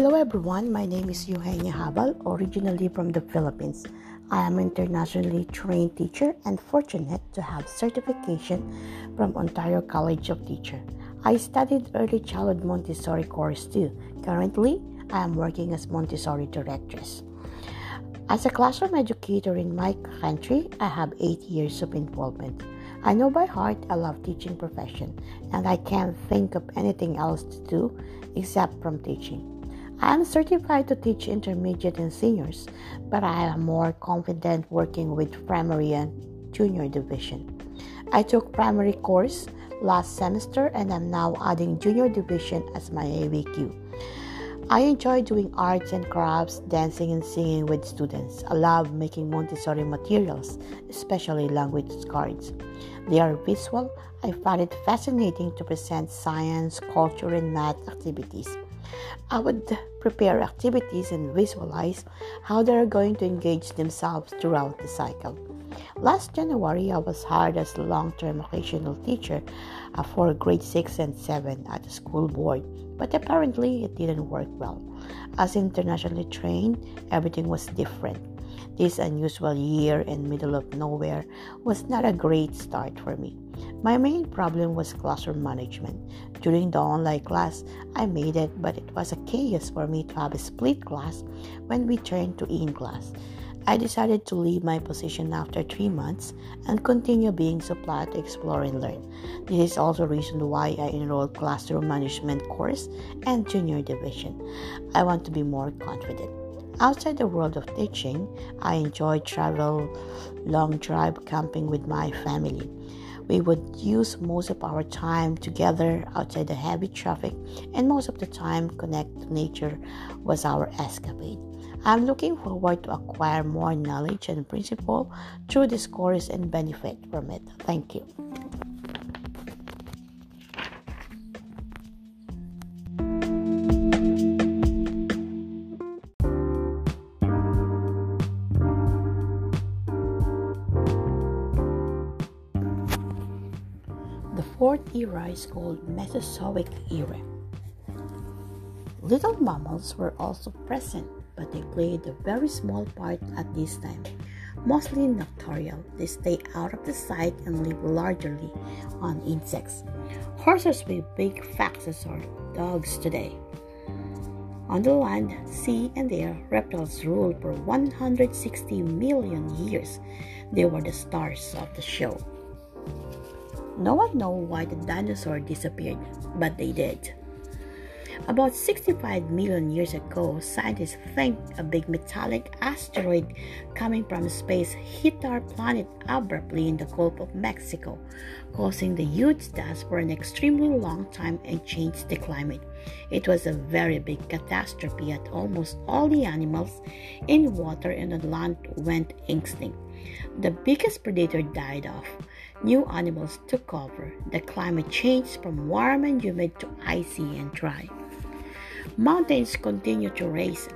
Hello everyone, my name is Eugenia Habal, originally from the Philippines. I am an internationally trained teacher and fortunate to have certification from Ontario College of Teacher. I studied early childhood Montessori course too. Currently, I am working as Montessori directress. As a classroom educator in my country, I have 8 years of involvement. I know by heart I love teaching profession and I can't think of anything else to do except from teaching. I am certified to teach intermediate and seniors, but I am more confident working with primary and junior division. I took primary course last semester and I'm now adding junior division as my ABQ. I enjoy doing arts and crafts, dancing and singing with students. I love making Montessori materials, especially language cards. They are visual. I find it fascinating to present science, culture, and math activities. I would prepare activities and visualize how they are going to engage themselves throughout the cycle. Last January, I was hired as a long term occasional teacher uh, for grade 6 and 7 at the school board, but apparently it didn't work well. As internationally trained, everything was different. This unusual year in middle of nowhere was not a great start for me. My main problem was classroom management. During the online class, I made it, but it was a chaos for me to have a split class when we turned to in class. I decided to leave my position after three months and continue being supplied to explore and learn. This is also reason why I enrolled classroom management course and junior division. I want to be more confident. Outside the world of teaching, I enjoy travel, long drive camping with my family. We would use most of our time together outside the heavy traffic, and most of the time connect to nature was our escapade. I'm looking forward to acquire more knowledge and principle through this course and benefit from it. Thank you. Fourth era is called Mesozoic era. Little mammals were also present but they played a very small part at this time. Mostly nocturnal, they stay out of the sight and live largely on insects. Horses with big foxes or dogs today. On the land, sea, and air, reptiles ruled for 160 million years. They were the stars of the show. No one knows why the dinosaur disappeared, but they did. About 65 million years ago, scientists think a big metallic asteroid coming from space hit our planet abruptly in the Gulf of Mexico, causing the huge dust for an extremely long time and changed the climate. It was a very big catastrophe as almost all the animals in water and on land went extinct. The biggest predator died off. New animals took over. The climate changed from warm and humid to icy and dry. Mountains continued to rise,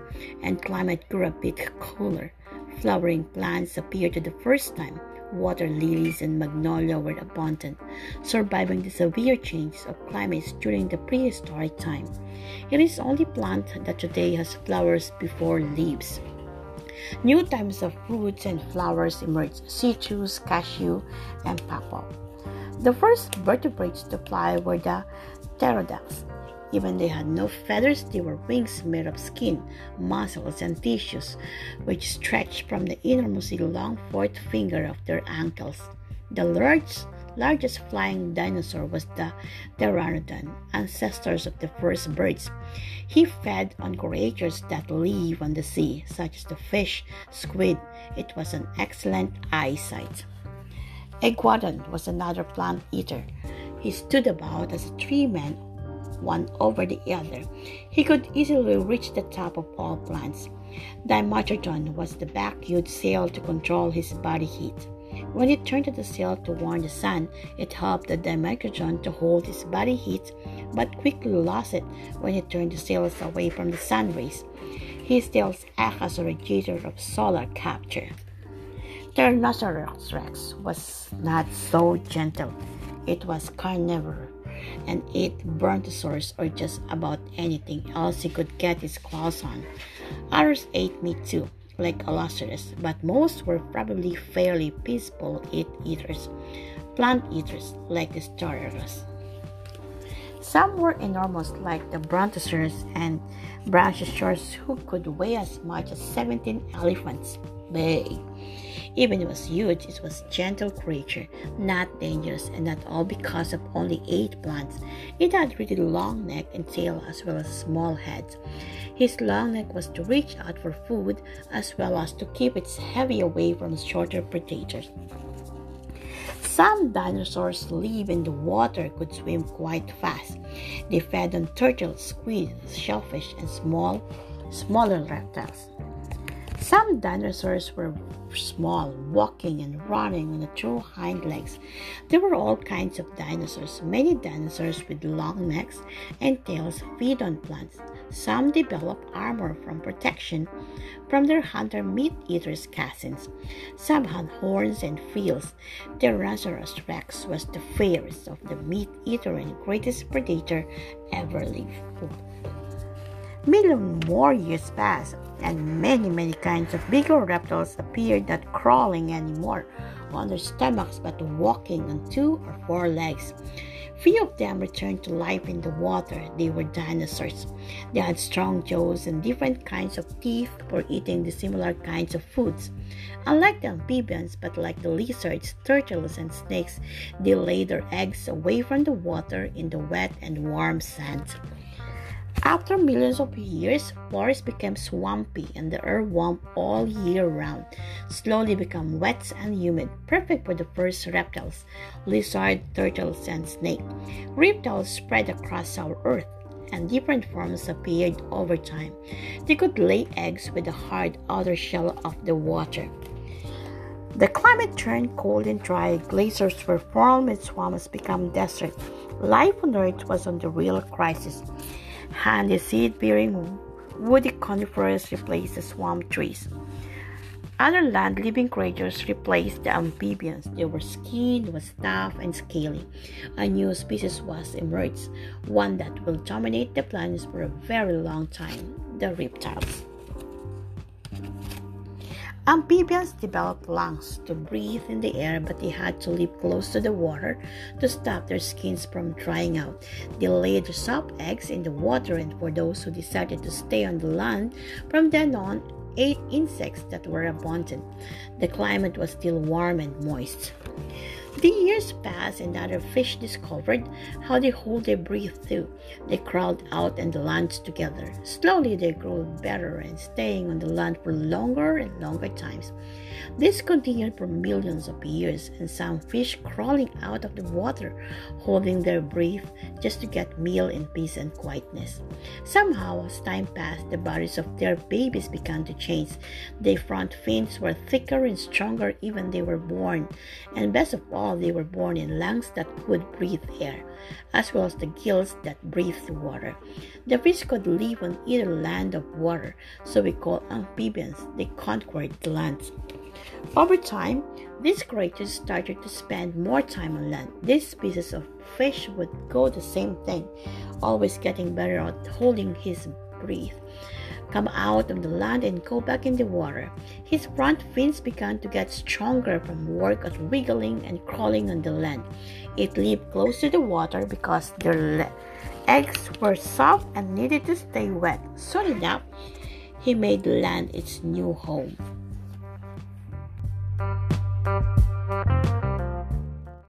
and climate grew a bit cooler. Flowering plants appeared for the first time. Water lilies and magnolia were abundant, surviving the severe changes of climates during the prehistoric time. It is only plant that today has flowers before leaves. New types of fruits and flowers emerged citrus, cashew, and papaw. The first vertebrates to fly were the pterodactyls, even they had no feathers, they were wings made of skin, muscles, and tissues, which stretched from the innermost long fourth finger of their ankles. The large, largest flying dinosaur was the pteranodon, ancestors of the first birds. He fed on creatures that live on the sea, such as the fish, squid. It was an excellent eyesight. Iguanodon was another plant eater. He stood about as a tree man one over the other. He could easily reach the top of all plants. Dimetrodon was the back-used sail to control his body heat. When it turned to the sail to warm the sun, it helped the Dimetrodon to hold its body heat, but quickly lost it when it turned the sails away from the sun rays. His tails act as a radiator of solar capture. Tyrannosaurus rex was not so gentle. It was carnivore and ate brontosaurus or just about anything else he could get his claws on. Others ate meat too, like Allosaurus, but most were probably fairly peaceful eat eaters, plant eaters like the Staurosaurus. Some were enormous, like the Brontosaurus and Brachiosaurus, who could weigh as much as 17 elephants. Big. Even it was huge, it was a gentle creature, not dangerous, and not all because of only eight plants. It had really long neck and tail as well as small head. His long neck was to reach out for food as well as to keep its heavy away from shorter predators. Some dinosaurs live in the water, could swim quite fast. They fed on turtles, squids, shellfish, and small, smaller reptiles. Some dinosaurs were small, walking and running on the two hind legs. There were all kinds of dinosaurs. Many dinosaurs with long necks and tails feed on plants. Some develop armor from protection from their hunter meat eaters' cousins. Some had horns and quills. Tyrannosaurus rex was the fairest of the meat eater and greatest predator ever lived. Million more years passed, and many, many kinds of bigger reptiles appeared not crawling anymore on their stomachs but walking on two or four legs. Few of them returned to life in the water. They were dinosaurs. They had strong jaws and different kinds of teeth for eating the similar kinds of foods. Unlike the amphibians, but like the lizards, turtles, and snakes, they laid their eggs away from the water in the wet and warm sand. After millions of years, forests became swampy and the earth warmed all year round, slowly become wet and humid, perfect for the first reptiles, lizard, turtles, and snake. Reptiles spread across our earth, and different forms appeared over time. They could lay eggs with the hard outer shell of the water. The climate turned cold and dry, glaciers were formed and swamps became desert. Life on Earth was the real crisis and the seed-bearing woody conifers replaced the swamp trees. Other land-living creatures replaced the amphibians. They were skinned, was tough, and scaly. A new species was emerged, one that will dominate the planet for a very long time: the reptiles. Amphibians developed lungs to breathe in the air, but they had to live close to the water to stop their skins from drying out. They laid soft eggs in the water, and for those who decided to stay on the land, from then on, ate insects that were abundant. The climate was still warm and moist. The years passed and other fish discovered how they hold their breath too. They crawled out the land together. Slowly they grew better and staying on the land for longer and longer times. This continued for millions of years, and some fish crawling out of the water, holding their breath just to get meal in peace and quietness. Somehow, as time passed, the bodies of their babies began to change. Their front fins were thicker and stronger even they were born, and best of all, they were born in lungs that could breathe air, as well as the gills that breathed water. The fish could live on either land or water, so we call amphibians. They conquered the lands. Over time, these creatures started to spend more time on land. This species of fish would go the same thing, always getting better at holding his breath. Come out of the land and go back in the water. His front fins began to get stronger from work at wriggling and crawling on the land. It lived close to the water because their le- eggs were soft and needed to stay wet. Soon enough, he made the land its new home.